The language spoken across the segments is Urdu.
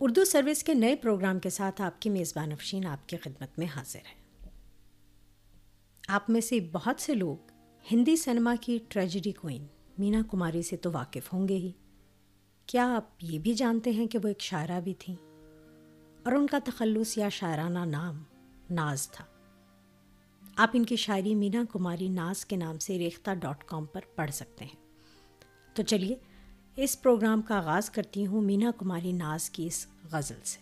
اردو سروس کے نئے پروگرام کے ساتھ آپ کی میزبان افشین آپ کی خدمت میں حاضر ہے آپ میں سے بہت سے لوگ ہندی سنیما کی ٹریجڈی کوئن مینا کماری سے تو واقف ہوں گے ہی۔ کیا آپ یہ بھی جانتے ہیں کہ وہ ایک شاعرہ بھی تھیں؟ اور ان کا تخلص یا شاعرانہ نام ناز تھا۔ آپ ان کی شاعری مینا کماری ناز کے نام سے ریختہ ڈاٹ کام پر پڑھ سکتے ہیں۔ تو چلیے اس پروگرام کا آغاز کرتی ہوں مینا کماری ناز کی اس غزل سے۔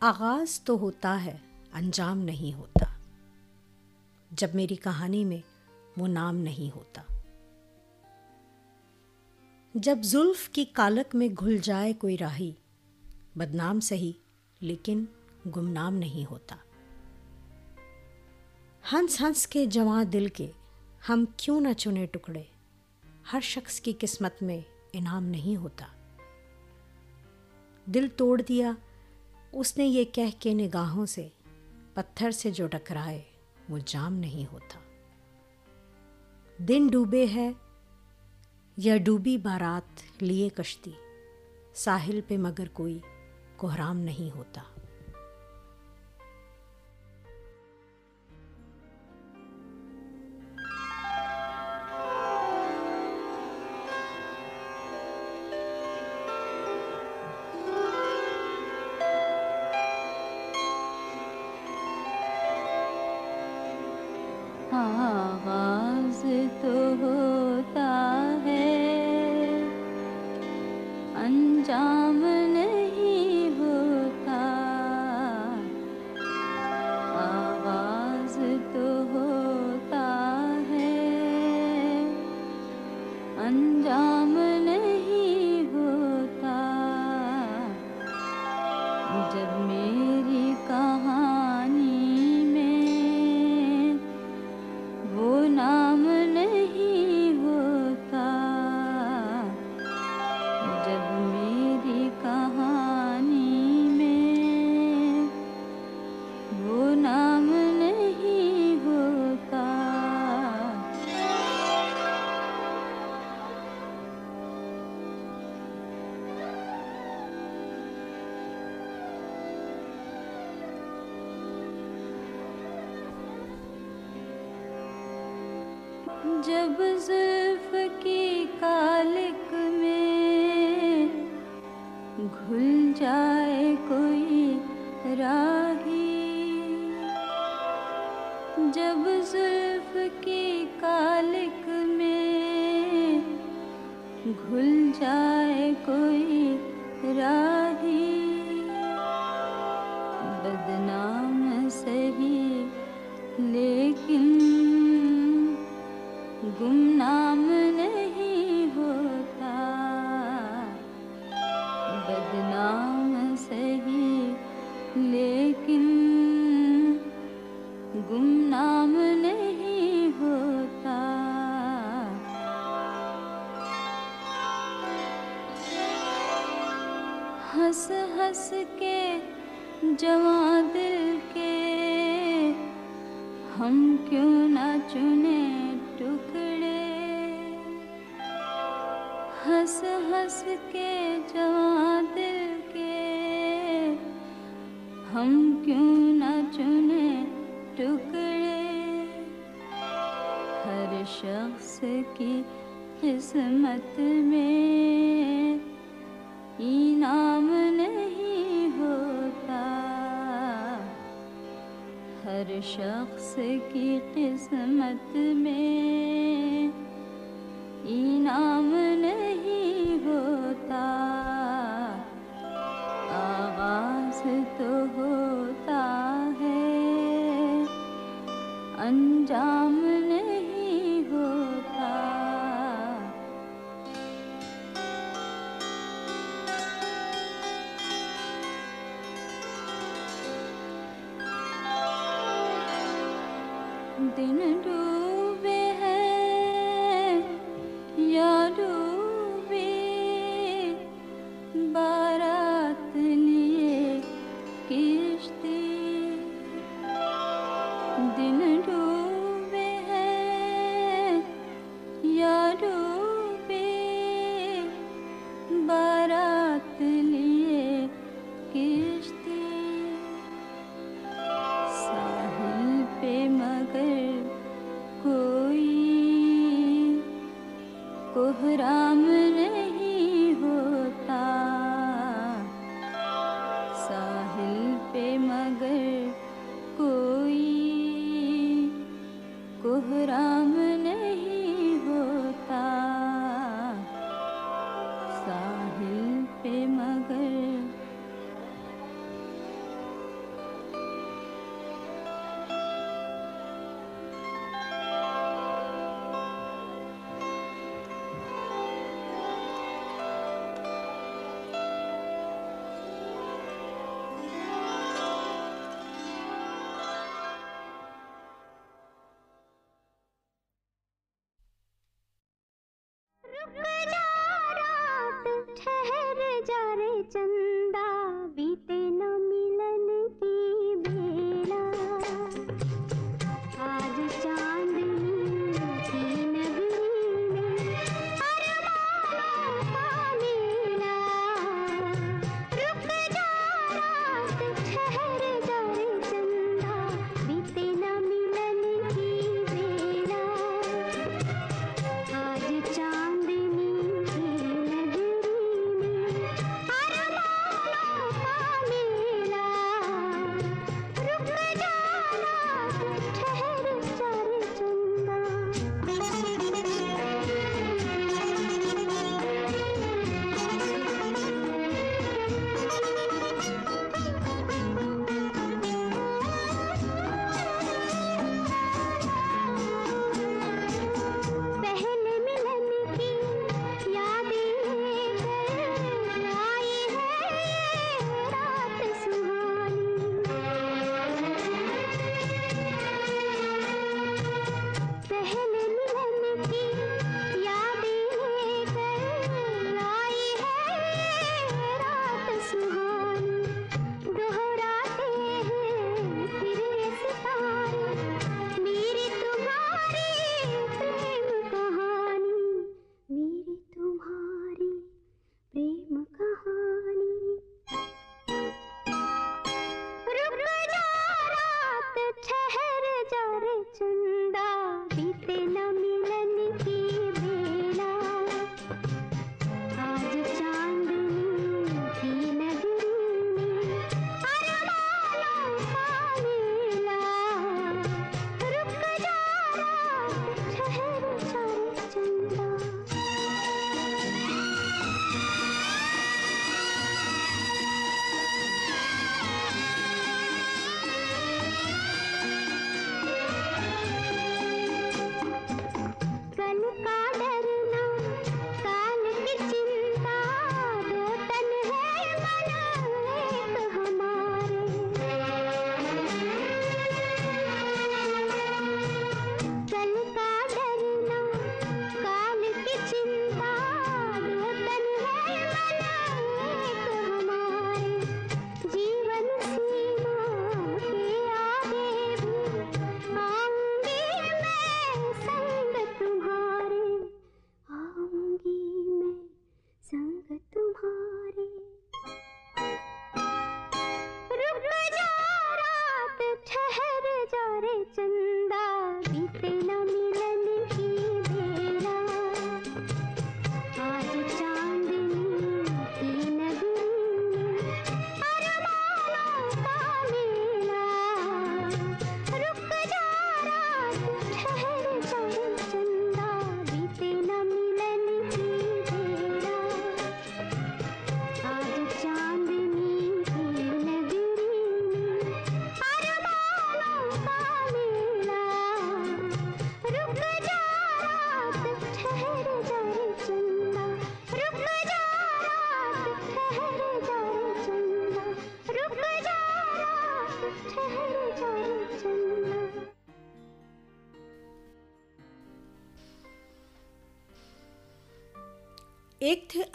آغاز تو ہوتا ہے، انجام نہیں ہوتا۔ جب میری کہانی میں وہ نام نہیں ہوتا۔ جب زلف کی کالک میں گھل جائے کوئی راہی، بدنام سہی، لیکن گمنام نہیں ہوتا۔ ہنس ہنس کے جواں دل کے ہم کیوں نہ چنے ٹکڑے؟ ہر شخص کی قسمت میں انعام نہیں ہوتا۔ دل توڑ دیا، اس نے یہ کہہ کے نگاہوں سے، پتھر سے جو ٹکرائے، وہ جام نہیں ہوتا۔ دن ڈوبے ہے یا ڈوبی بارات لیے کشتی، ساحل پہ مگر کوئی کوہرام نہیں ہوتا۔ جوان دل کے ہم کیوں نہ چنے ٹکڑے؟ ہنس ہنس کے جوان دل کے ہم کیوں نہ چنے ٹکڑے؟ ہر شخص کی قسمت میں انعام شخص کی قسمت میں انعام نہیں ہوتا۔ آغاز تو ہوتا ہے۔ انجام ہیں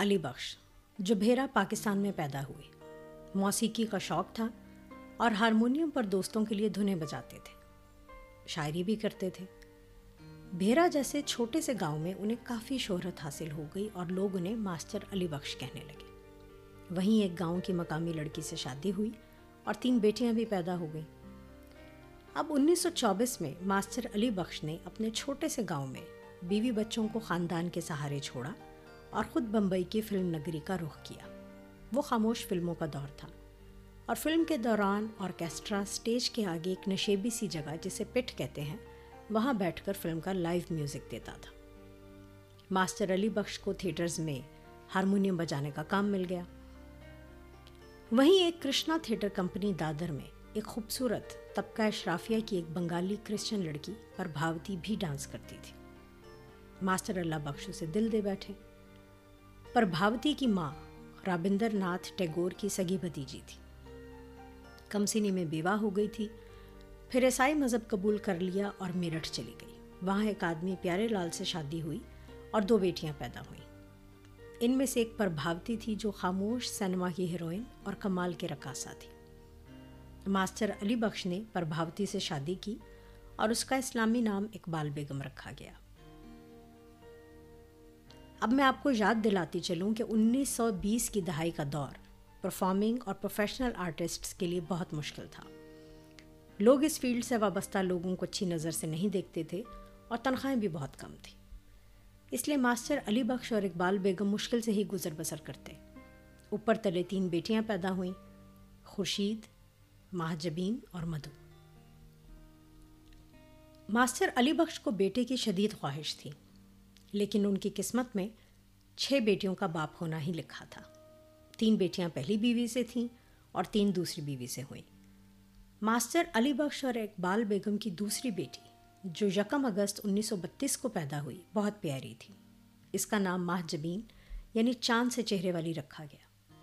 علی بخش، جو بھیرا پاکستان میں پیدا ہوئے موسیقی کا شوق تھا اور ہارمونیم پر دوستوں کے لیے دھنے بجاتے تھے، شاعری بھی کرتے تھے۔ بھیرا جیسے چھوٹے سے گاؤں میں انہیں کافی شہرت حاصل ہو گئی اور لوگ انہیں ماسٹر علی بخش کہنے لگے۔ وہیں ایک گاؤں کی مقامی لڑکی سے شادی ہوئی اور تین بیٹیاں بھی پیدا ہو گئیں۔ اب انیس سو چوبیس میں ماسٹر علی بخش نے اپنے چھوٹے سے گاؤں میں بیوی بچوں کو خاندان کے سہارے چھوڑا اور خود بمبئی کی فلم نگری کا رخ کیا۔ وہ خاموش فلموں کا دور تھا۔ اور فلم کے دوران آرکیسٹرا سٹیج کے آگے ایک نشیبی سی جگہ جسے پٹ کہتے ہیں، وہاں بیٹھ کر فلم کا لائیو میوزک دیتا تھا۔ ماسٹر علی بخش کو تھیٹرز میں ہارمونیم بجانے کا کام مل گیا۔ وہیں ایک کرشنا تھیٹر کمپنی دادر میں ایک خوبصورت طبقہ اشرافیہ کی ایک بنگالی کرسچن لڑکی پر بھاوتی بھی ڈانس کرتی تھی۔ ماسٹر اللہ بخش اسے دل دے بیٹھے۔ پر بھاوتی کی ماں رابندر ناتھ ٹیگور کی سگی بھتیجی تھی۔ کمسنی میں بیوہ ہو گئی تھی، پھر عیسائی مذہب قبول کر لیا اور میرٹھ چلی گئی۔ وہاں ایک آدمی پیارے لال سے شادی ہوئی اور دو بیٹیاں پیدا ہوئیں۔ ان میں سے ایک پربھاوتی تھی جو خاموش، سینما کی ہیروئن اور کمال کے رقاصہ تھی۔ ماسٹر علی بخش نے پربھاوتی سے شادی کی اور اس کا اسلامی نام اقبال بیگم رکھا گیا۔ اب میں آپ کو یاد دلاتی چلوں کہ انیس سو بیس کی دہائی کا دور پرفارمنگ اور پروفیشنل آرٹسٹس کے لیے بہت مشکل تھا۔ لوگ اس فیلڈ سے وابستہ لوگوں کو اچھی نظر سے نہیں دیکھتے تھے اور تنخواہیں بھی بہت کم تھیں۔ اس لیے ماسٹر علی بخش اور اقبال بیگم مشکل سے ہی گزر بسر کرتے۔ اوپر تلے تین بیٹیاں پیدا ہوئیں، خورشید ماہجبین اور مدھو۔ ماسٹر علی بخش کو بیٹے کی شدید خواہش تھی۔ لیکن ان کی قسمت میں چھ بیٹیوں کا باپ ہونا ہی لکھا تھا۔ تین بیٹیاں پہلی بیوی سے تھیں اور تین دوسری بیوی سے ہوئیں۔ ماسٹر علی بخش اور اقبال بیگم کی دوسری بیٹی، جو یکم اگست انیس سو بتیس کو پیدا ہوئی، بہت پیاری تھی۔ اس کا نام ماہ جبین یعنی چاند سے چہرے والی رکھا گیا۔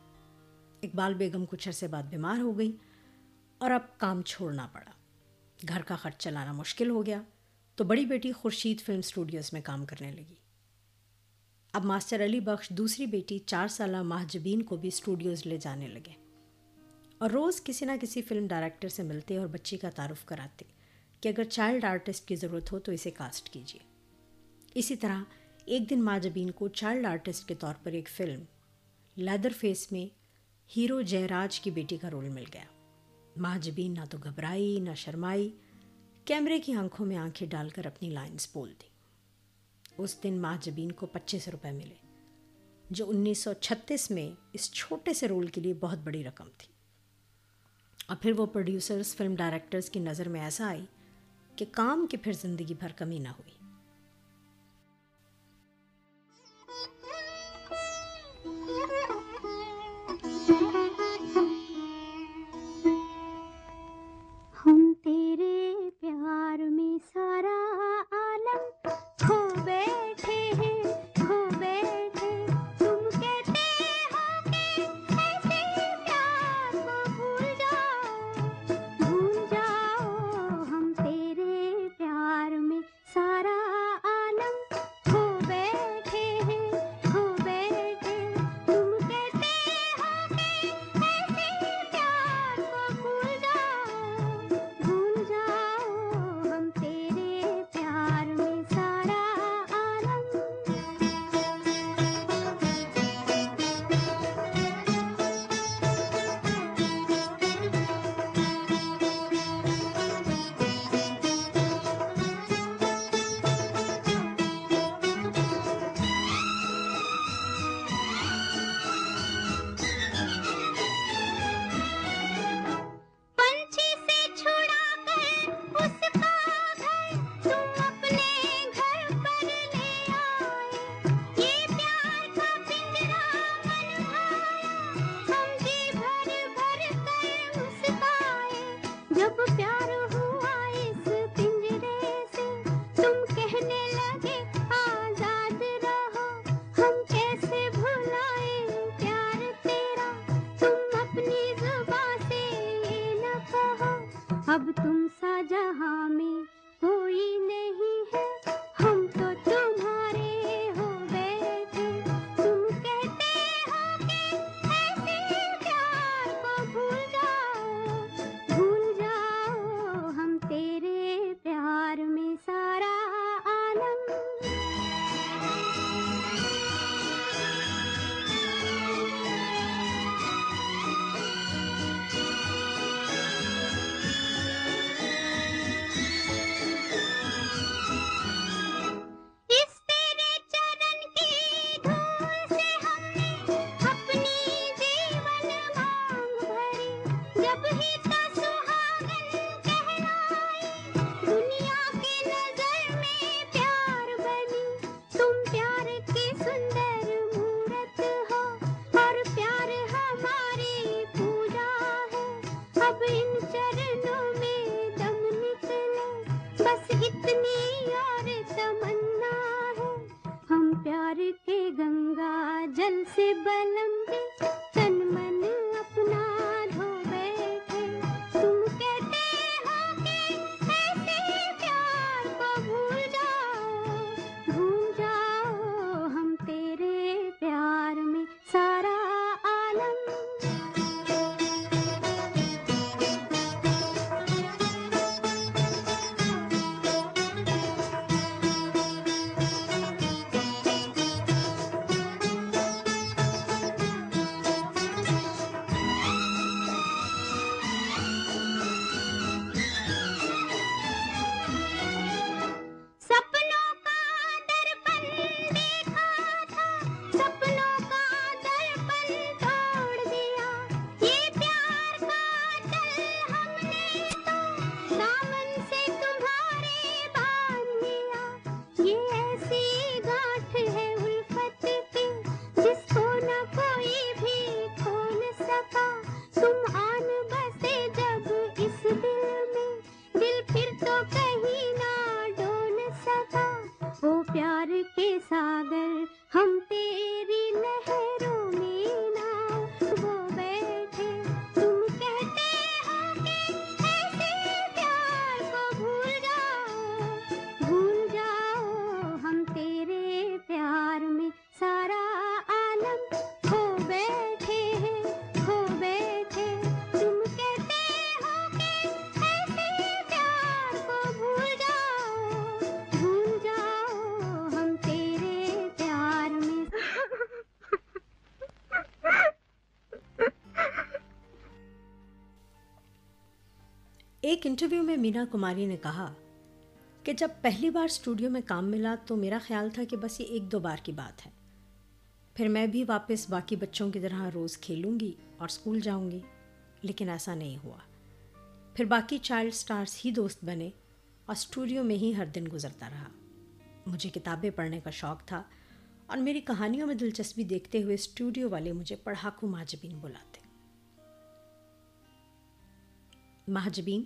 اقبال بیگم کچھ عرصے بعد بیمار ہو گئی اور اب کام چھوڑنا پڑا۔ گھر کا خرچ چلانا مشکل ہو گیا۔ تو بڑی بیٹی خورشید فلم اسٹوڈیوز میں کام کرنے لگی۔ اب ماسٹر علی بخش دوسری بیٹی چار سالہ ماہ جبین کو بھی اسٹوڈیوز لے جانے لگے۔ اور روز کسی نہ کسی فلم ڈائریکٹر سے ملتے اور بچی کا تعارف کراتے کہ اگر چائلڈ آرٹسٹ کی ضرورت ہو تو اسے کاسٹ کیجیے۔ اسی طرح ایک دن ماں جبین کو چائلڈ آرٹسٹ کے طور پر ایک فلم لیدر فیس میں ہیرو جے راج کی بیٹی کا رول مل گیا۔ ماں جبین نہ تو گھبرائی، نہ شرمائی کیمرے کی آنکھوں میں آنکھیں ڈال کر اپنی لائنز بول دی اس دن ماہ جبین کو پچیس روپے ملے، جو انیس سو چھتیس میں اس چھوٹے سے رول کے لیے بہت بڑی رقم تھی۔ اور پھر وہ پروڈیوسرز فلم ڈائریکٹرز کی نظر میں ایسا آئی کہ کام کی پھر زندگی بھر کمی نہ ہوئی۔ ایک انٹرویو میں مینا کماری نے کہا کہ جب پہلی بار اسٹوڈیو میں کام ملا تو میرا خیال تھا کہ بس یہ ایک دو بار کی بات ہے۔ پھر میں بھی واپس باقی بچوں کی طرح روز کھیلوں گی اور اسکول جاؤں گی، لیکن ایسا نہیں ہوا۔ پھر باقی چائلڈ سٹارز ہی دوست بنے اور اسٹوڈیو میں ہی ہر دن گزرتا رہا۔ مجھے کتابیں پڑھنے کا شوق تھا اور میری کہانیوں میں دلچسپی دیکھتے ہوئے اسٹوڈیو والے مجھے پڑھاکو مہاجبین بلاتے۔ مہاجبین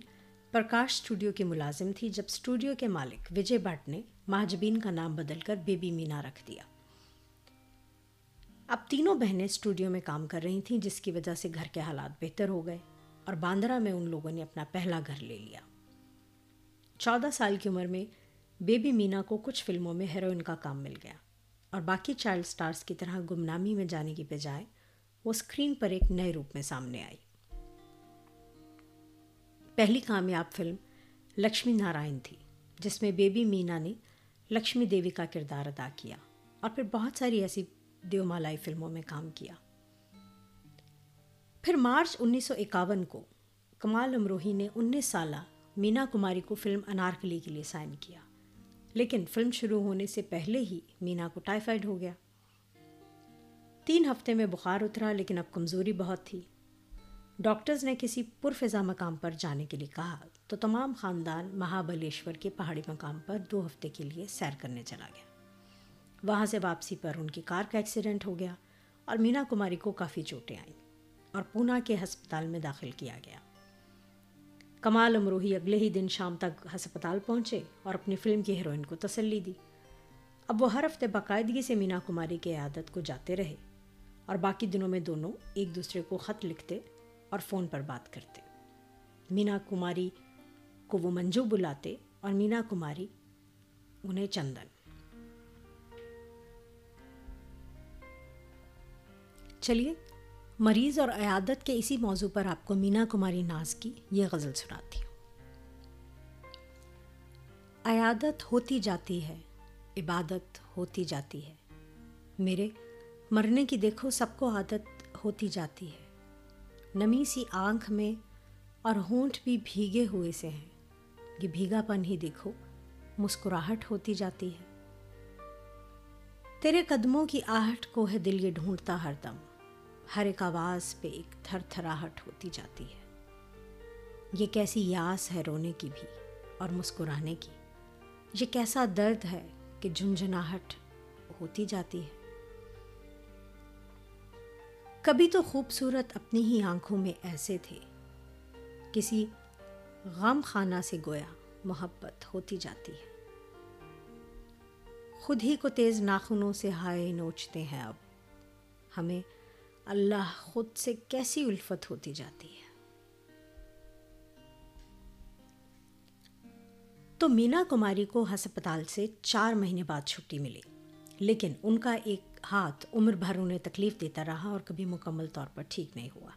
پرکاش اسٹوڈیو کی ملازم تھی جب اسٹوڈیو کے مالک وجے بھٹ نے مہاجبین کا نام بدل کر بیبی مینا رکھ دیا۔ اب تینوں بہنیں اسٹوڈیو میں کام کر رہی تھیں، جس کی وجہ سے گھر کے حالات بہتر ہو گئے اور باندرا میں ان لوگوں نے اپنا پہلا گھر لے لیا۔ چودہ سال کی عمر میں بیبی مینا کو کچھ فلموں میں ہیروئن کا کام مل گیا اور باقی چائلڈ سٹارز کی طرح گمنامی میں جانے کی بجائے وہ اسکرین پر ایک نئے روپ میں سامنے آئی۔ پہلی کامیاب فلم لکشمی نارائن تھی، جس میں بیبی مینا نے لکشمی دیوی کا کردار ادا کیا اور پھر بہت ساری ایسی دیو مالائی فلموں میں کام کیا۔ پھر مارچ انیس سو اکاون کو کمال امروہی نے انیس سالہ مینا کماری کو فلم انارکلی کے لیے سائن کیا، لیکن فلم شروع ہونے سے پہلے ہی مینا کو ٹائیفائڈ ہو گیا۔ تین ہفتے میں بخار اترا، لیکن اب کمزوری بہت تھی۔ ڈاکٹرز نے کسی پرفضا مقام پر جانے کے لیے کہا تو تمام خاندان مہابلیشور کے پہاڑی مقام پر دو ہفتے کے لیے سیر کرنے چلا گیا۔ وہاں سے واپسی پر ان کی کار کا ایکسیڈنٹ ہو گیا اور مینا کماری کو کافی چوٹیں آئیں اور پونا کے ہسپتال میں داخل کیا گیا۔ کمال امروہی اگلے ہی دن شام تک ہسپتال پہنچے اور اپنی فلم کی ہیروئن کو تسلی دی۔ اب وہ ہر ہفتے باقاعدگی سے مینا کماری کی عادت کو جاتے رہے اور باقی دنوں میں دونوں ایک دوسرے کو خط لکھتے اور فون پر بات کرتے۔ مینا کماری کو وہ منجو بلاتے اور مینا کماری انہیں چندن۔ چلیے، مریض اور عیادت کے اسی موضوع پر آپ کو مینا کماری ناز کی یہ غزل سناتی ہوں۔ عیادت ہوتی جاتی ہے، عبادت ہوتی جاتی ہے۔ میرے مرنے کی دیکھو، سب کو عادت ہوتی جاتی ہے۔ نمی سی آنکھ میں اور ہونٹ بھی بھیگے ہوئے سے ہیں۔ یہ بھیگا پن ہی دیکھو، مسکراہٹ ہوتی جاتی ہے۔ تیرے قدموں کی آہٹ کو ہے دل یہ ڈھونڈتا ہر دم، ہر ایک آواز پہ ایک تھر تھراہٹ ہوتی جاتی ہے۔ یہ کیسی یاس ہے رونے کی بھی اور مسکرانے کی۔ یہ کیسا درد ہے کہ جھنجھناہٹ ہوتی جاتی ہے۔ کبھی تو خوبصورت اپنی ہی آنکھوں میں ایسے تھے۔ کسی غم خانہ سے گویا محبت ہوتی جاتی ہے۔ خود ہی کو تیز ناخنوں سے ہائے نوچتے ہیں اب۔ ہمیں اللہ خود سے کیسی الفت ہوتی جاتی ہے۔ تو مینا کماری کو ہسپتال سے چار مہینے بعد چھٹی ملی، لیکن ان کا ایک ہاتھ عمر بھر انہیں تکلیف دیتا رہا اور کبھی مکمل طور پر ٹھیک نہیں ہوا۔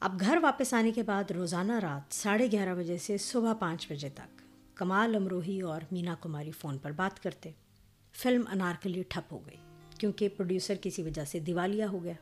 اب گھر واپس آنے کے بعد روزانہ رات ساڑھے گیارہ بجے سے صبح پانچ بجے تک کمال، امروہی اور مینا کماری فون پر بات کرتے۔ فلم انارکلی ٹھپ ہو گئی کیونکہ پروڈیوسر کسی وجہ سے دیوالیہ ہو گیا۔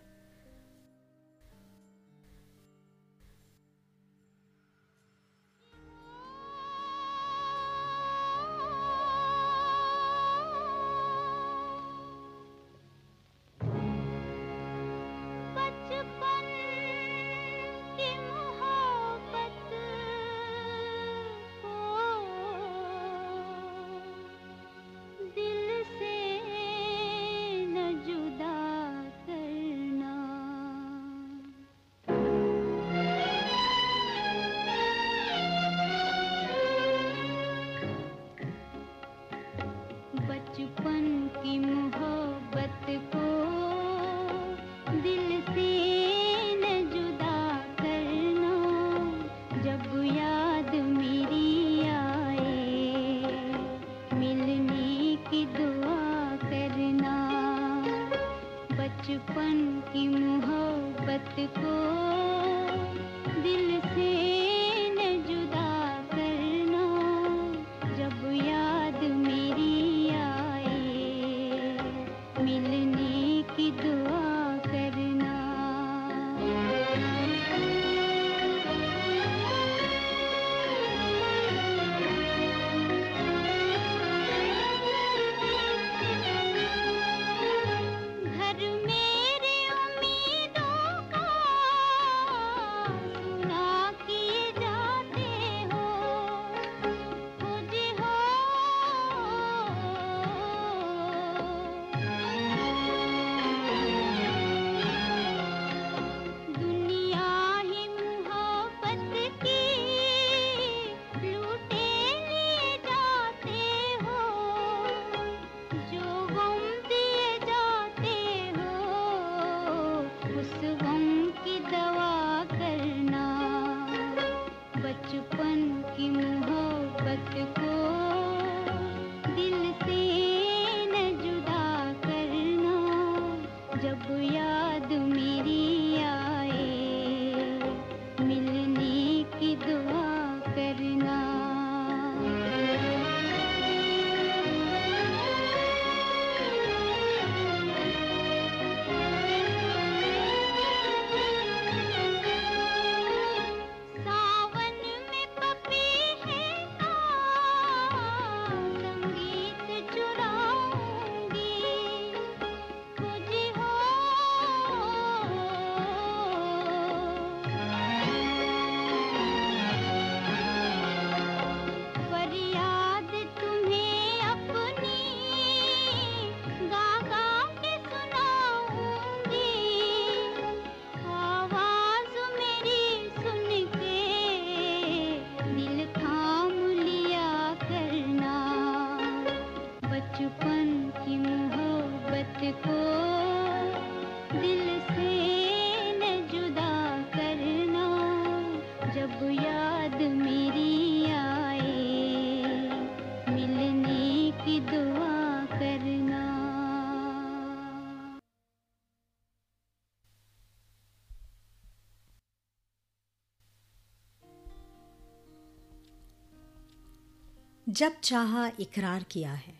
جب چاہا اقرار کیا ہے،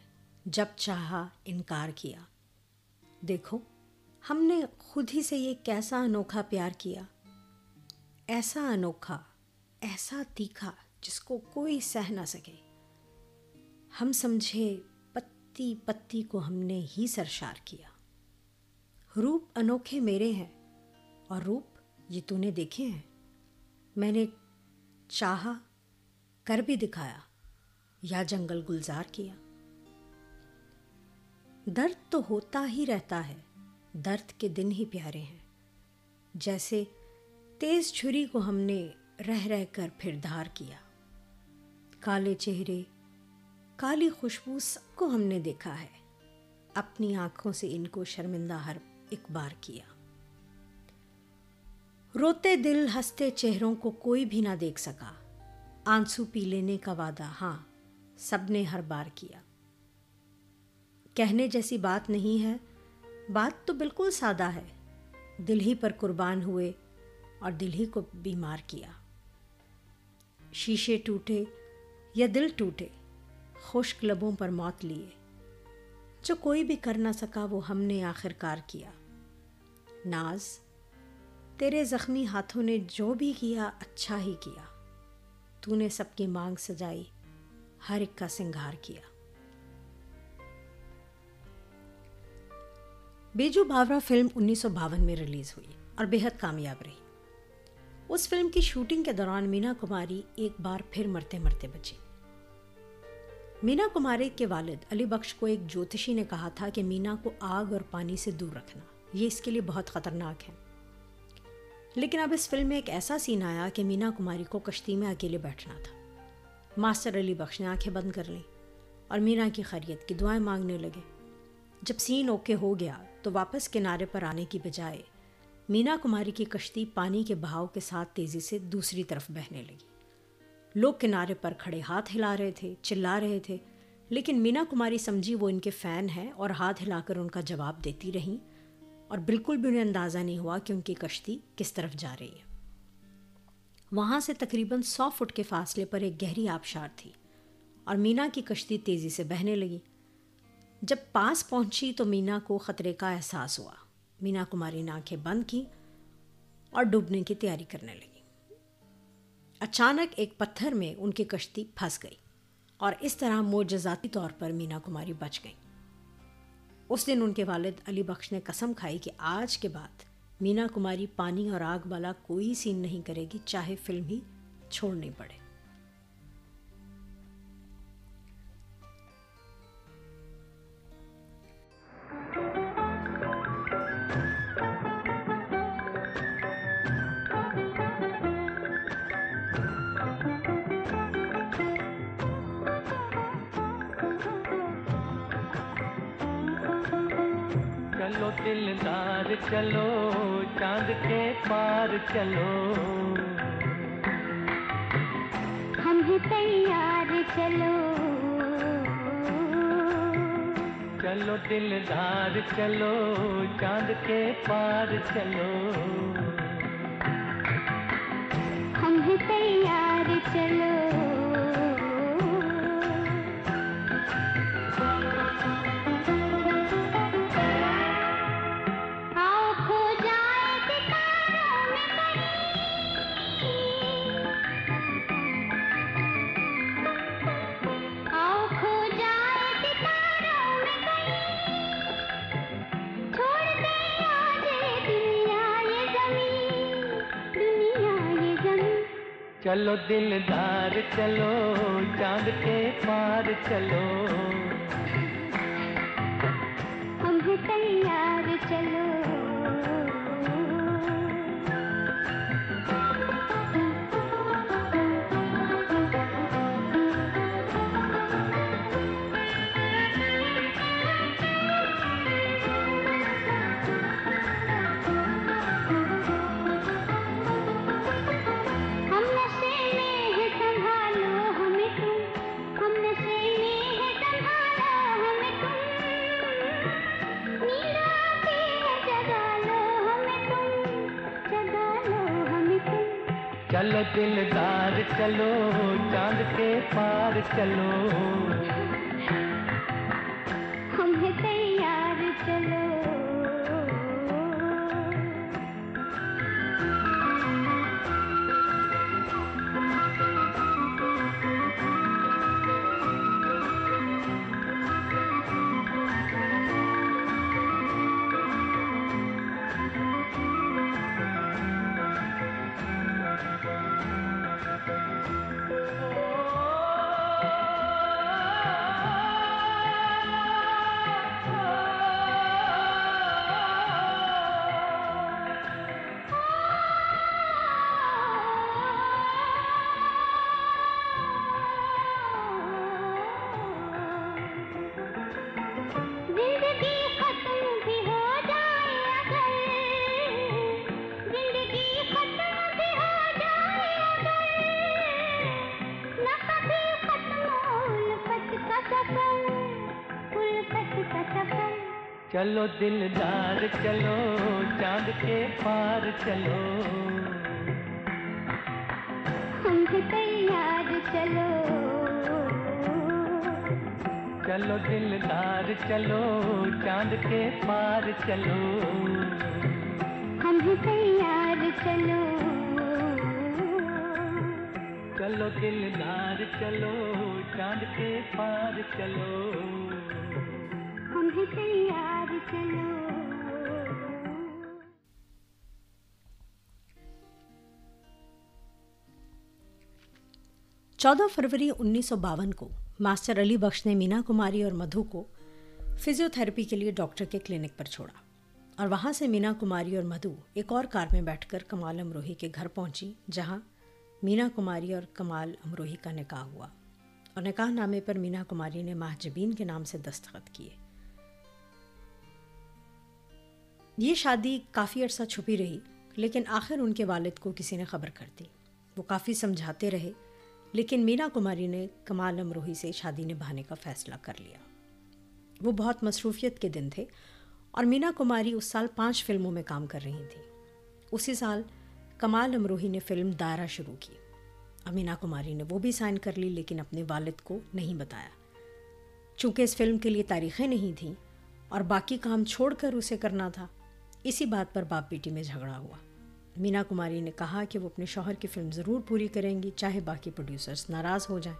جب چاہا انکار کیا۔ دیکھو، ہم نے خود ہی سے یہ کیسا انوکھا پیار کیا۔ ایسا انوکھا، ایسا تیکھا جس کو کوئی سہ نہ سکے۔ ہم سمجھے پتی پتی کو ہم نے ہی سرشار کیا۔ روپ انوکھے میرے ہیں اور روپ یہ تو نے دیکھے ہیں۔ میں نے چاہا کر بھی دکھایا۔ یا جنگل گلزار کیا۔ درد تو ہوتا ہی رہتا ہے، درد کے دن ہی پیارے ہیں۔ جیسے تیز چھری کو ہم نے رہ رہ کر پھر دھار کیا۔ کالے چہرے، کالی خوشبو سب کو ہم نے دیکھا ہے۔ اپنی آنکھوں سے ان کو شرمندہ ہر ایک بار کیا۔ روتے دل ہنستے چہروں کو کوئی بھی نہ دیکھ سکا۔ آنسو پی لینے کا وعدہ ہاں۔ سب نے ہر بار کیا۔ کہنے جیسی بات نہیں ہے، بات تو بالکل سادہ ہے۔ دل ہی پر قربان ہوئے اور دل ہی کو بیمار کیا۔ شیشے ٹوٹے یا دل ٹوٹے، خشک لبوں پر موت لیے۔ جو کوئی بھی کر نہ سکا، وہ ہم نے آخر کار کیا۔ ناز، تیرے زخمی ہاتھوں نے جو بھی کیا اچھا ہی کیا۔ تو نے سب کی مانگ سجائی۔ ہر ایک کا سنگھار کیا۔ بیجو باورا فلم انیس سو باون میں ریلیز ہوئی اور بےحد کامیاب رہی۔ اس فلم کی شوٹنگ کے دوران مینا کماری ایک بار پھر مرتے مرتے بچی مینا کماری کے والد علی بخش کو ایک جوتشی نے کہا تھا کہ مینا کو آگ اور پانی سے دور رکھنا، یہ اس کے لیے بہت خطرناک ہے۔ لیکن اب اس فلم میں ایک ایسا سین آیا کہ مینا کماری کو کشتی میں اکیلے بیٹھنا تھا۔ ماسٹر علی بخش نے آنکھیں بند کر لیں اور مینا کی خیریت کی دعائیں مانگنے لگے۔ جب سین اوکے ہو گیا تو واپس کنارے پر آنے کی بجائے مینا کماری کی کشتی پانی کے بہاؤ کے ساتھ تیزی سے دوسری طرف بہنے لگی۔ لوگ کنارے پر کھڑے ہاتھ ہلا رہے تھے، چلا رہے تھے، لیکن مینا کماری سمجھی وہ ان کے فین ہیں اور ہاتھ ہلا کر ان کا جواب دیتی رہیں اور بالکل بھی انہیں اندازہ نہیں ہوا کہ ان کی کشتی کس طرف جا رہی ہے۔ وہاں سے تقریباً سو فٹ کے فاصلے پر ایک گہری آبشار تھی اور مینا کی کشتی تیزی سے بہنے لگی۔ جب پاس پہنچی تو مینا کو خطرے کا احساس ہوا۔ مینا کماری نے آنکھیں بند کیں اور ڈوبنے کی تیاری کرنے لگی۔ اچانک ایک پتھر میں ان کی کشتی پھنس گئی اور اس طرح معجزاتی طور پر مینا کماری بچ گئی۔ اس دن ان کے والد علی بخش نے قسم کھائی کہ آج کے بعد مینا کماری پانی اور آگ والا کوئی سین نہیں کرے گی، چاہے فلم ہی چھوڑنی پڑے۔ دلدار چلو چاند کے پار چلو۔ ہم بھی تیار چلو۔ چلو دلدار چلو چاند کے پار چلو۔ ہم بھی تیار چلو۔ چلو دلدار چلو چاند کے پار چلو۔ ہم تیار چلو۔ دلدار چلو چاند کے پار چلو۔ چلو دلدار چلو چاند کے پار چلو۔ ہم بھی تیار چلو۔ چلو دلدار چلو چاند کے پار چلو۔ ہم بھی تیار چلو۔ چلو دلدار چلو چاند کے پار چلو۔ ہم بھی تیار چودہ فروری انیس سو باون کو ماسٹر علی بخش نے مینا کماری اور مدھو کو فزیو تھراپی کے لیے ڈاکٹر کے کلینک پر چھوڑا اور وہاں سے مینا کماری اور مدھو ایک اور کار میں بیٹھ کر کمال امروہی کے گھر پہنچی جہاں مینا کماری اور کمال امروہی کا نکاح ہوا اور نکاح نامے پر مینا کماری نے ماہجبین کے نام سے دستخط کیے یہ شادی کافی عرصہ چھپی رہی، لیکن آخر ان کے والد کو کسی نے خبر کر دی۔ وہ کافی سمجھاتے رہے، لیکن مینا کماری نے کمال امروہی سے شادی نبھانے کا فیصلہ کر لیا۔ وہ بہت مصروفیت کے دن تھے اور مینا کماری اس سال پانچ فلموں میں کام کر رہی تھیں اسی سال کمال امروہی نے فلم دائرہ شروع کی۔ امینا کماری نے وہ بھی سائن کر لی، لیکن اپنے والد کو نہیں بتایا۔ چونکہ اس فلم کے لیے تاریخیں نہیں تھیں اور باقی کام چھوڑ کر اسے کرنا تھا اسی بات پر باپ بیٹی میں جھگڑا ہوا۔ مینا کماری نے کہا کہ وہ اپنے شوہر کی فلم ضرور پوری کریں گی، چاہے باقی پروڈیوسرز ناراض ہو جائیں۔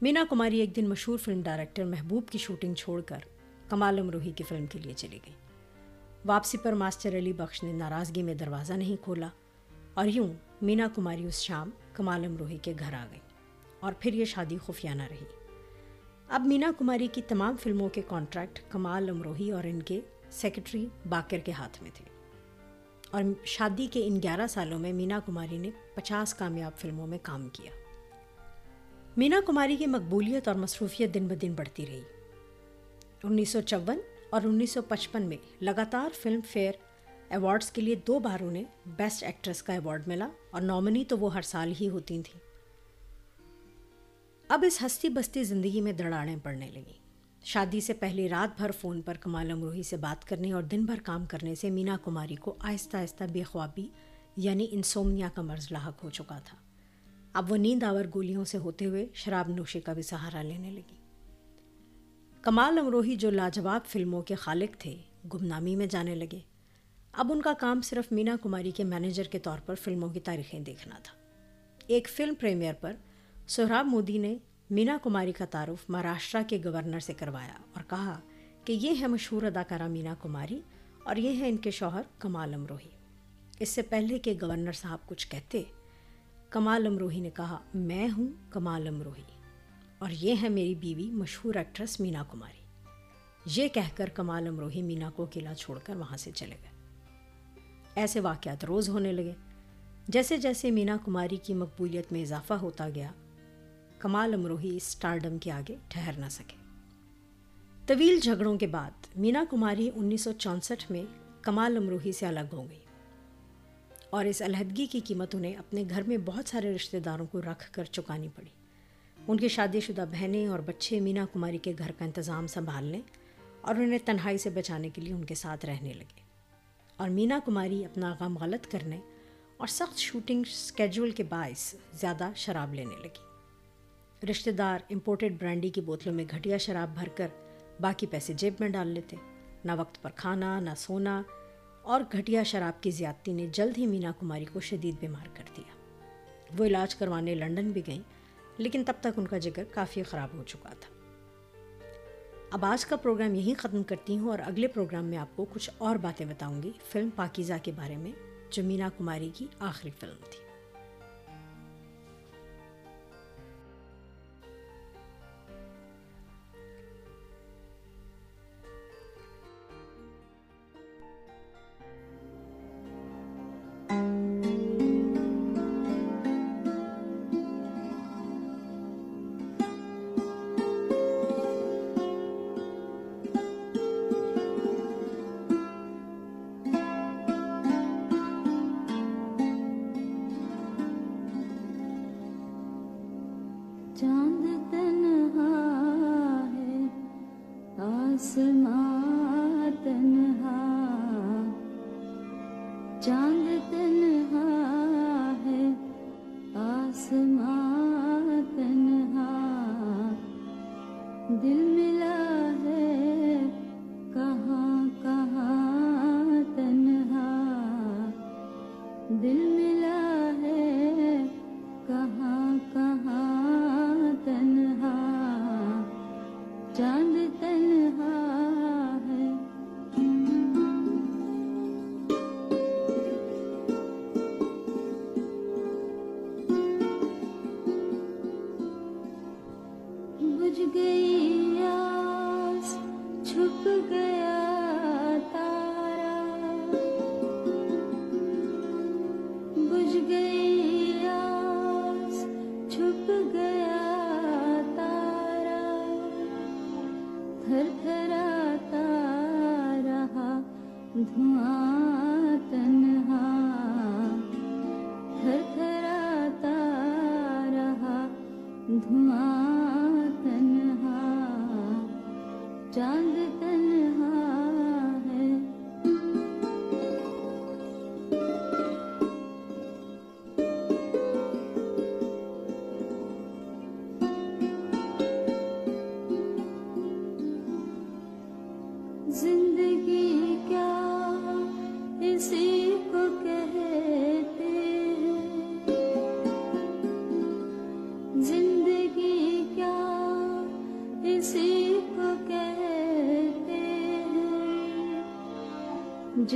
مینا کماری ایک دن مشہور فلم ڈائریکٹر محبوب کی شوٹنگ چھوڑ کر کمال امروہی کی فلم کے لیے چلی گئی۔ واپسی پر ماسٹر علی بخش نے ناراضگی میں دروازہ نہیں کھولا اور یوں مینا کماری اس شام کمال امروہی کے گھر آ گئی اور پھر یہ شادی خفیہ نہ رہی۔ اب مینا کماری کی تمام فلموں کے کانٹریکٹ کمال امروہی اور ان کے سیکرٹری باکر کے ہاتھ میں تھے۔ اور شادی کے ان گیارہ سالوں میں مینا کماری نے پچاس کامیاب فلموں میں کام کیا۔ مینا کماری کی مقبولیت اور مصروفیت دن بدن بڑھتی رہی۔ انیس سو چون اور انیس سو پچپن میں لگاتار فلم فیئر ایوارڈز کے لیے دو بار انہیں بیسٹ ایکٹریس کا ایوارڈ ملا اور نامنی تو وہ ہر سال ہی ہوتی تھیں۔ اب اس ہستی بستی زندگی میں دڑاڑیں پڑنے لگیں۔ شادی سے پہلے رات بھر فون پر کمال امروہی سے بات کرنے اور دن بھر کام کرنے سے مینا کماری کو آہستہ آہستہ بے خوابی یعنی انسومنیا کا مرض لاحق ہو چکا تھا۔ اب وہ نیند آور گولیوں سے ہوتے ہوئے شراب نوشی کا بھی سہارا لینے لگی۔ کمال امروہی جو لاجواب فلموں کے خالق تھے، گمنامی میں جانے لگے۔ اب ان کا کام صرف مینا کماری کے مینیجر کے طور پر فلموں کی تاریخیں دیکھنا تھا۔ ایک فلم پریمیئر پر سہراب مودی نے مینا کماری کا تعارف مہاراشٹرا کے گورنر سے کروایا اور کہا کہ یہ ہے مشہور اداکارہ مینا کماری اور یہ ہے ان کے شوہر کمال امروہی۔ اس سے پہلے کہ گورنر صاحب کچھ کہتے، کمال امروہی نے کہا، میں ہوں کمال امروہی اور یہ ہے میری بیوی مشہور ایکٹریس مینا کماری۔ یہ کہہ کر کمال امروہی مینا کو قلعہ چھوڑ کر وہاں سے چلے گئے۔ ایسے واقعات روز ہونے لگے۔ جیسے جیسے مینا کماری کی مقبولیت میں اضافہ ہوتا گیا کمال امروہی اسٹارڈم کے آگے ٹھہر نہ سکے۔ طویل جھگڑوں کے بعد مینا کماری انیس سو چونسٹھ میں کمال امروہی سے الگ ہو گئی اور اس علیحدگی کی قیمت انہیں اپنے گھر میں بہت سارے رشتہ داروں کو رکھ کر چکانی پڑی۔ ان کی شادی شدہ بہنیں اور بچے مینا کماری کے گھر کا انتظام سنبھالنے اور انہیں تنہائی سے بچانے کے لیے ان کے ساتھ رہنے لگے اور مینا کماری اپنا غم غلط کرنے اور سخت شوٹنگ اسکیجول کے باعث زیادہ شراب لینے لگی۔ رشتہ دار امپورٹڈ برانڈی کی بوتلوں میں گھٹیا شراب بھر کر باقی پیسے جیب میں ڈال لیتے۔ نہ وقت پر کھانا، نہ سونا، اور گھٹیا شراب کی زیادتی نے جلد ہی مینا کماری کو شدید بیمار کر دیا۔ وہ علاج کروانے لنڈن بھی گئیں، لیکن تب تک ان کا جگر کافی خراب ہو چکا تھا۔ اب آج کا پروگرام یہیں ختم کرتی ہوں اور اگلے پروگرام میں آپ کو کچھ اور باتیں بتاؤں گی۔ فلم پاکیزہ کے بارے میں، جو مینا کماری کی آخری فلم تھی۔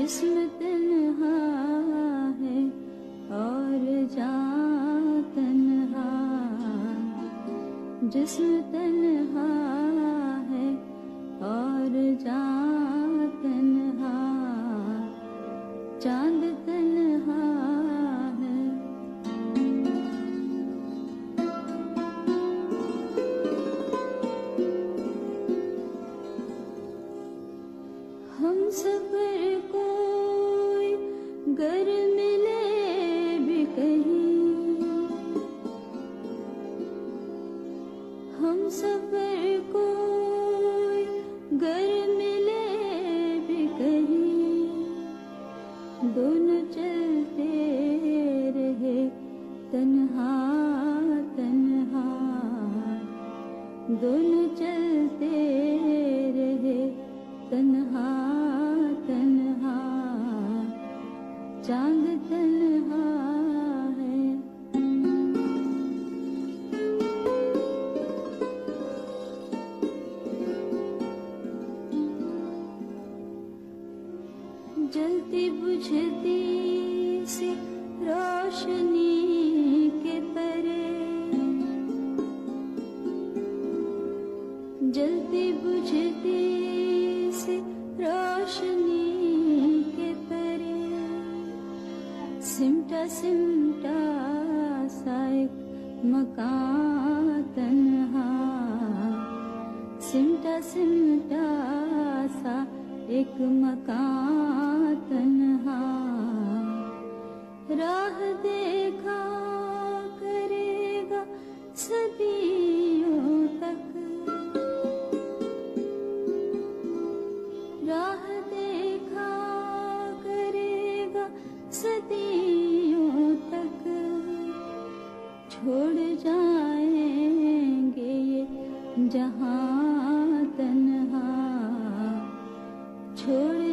جسم تنہا ہے اور جا تنہا جسم تنہا چلتے رہے تنہا چھوڑ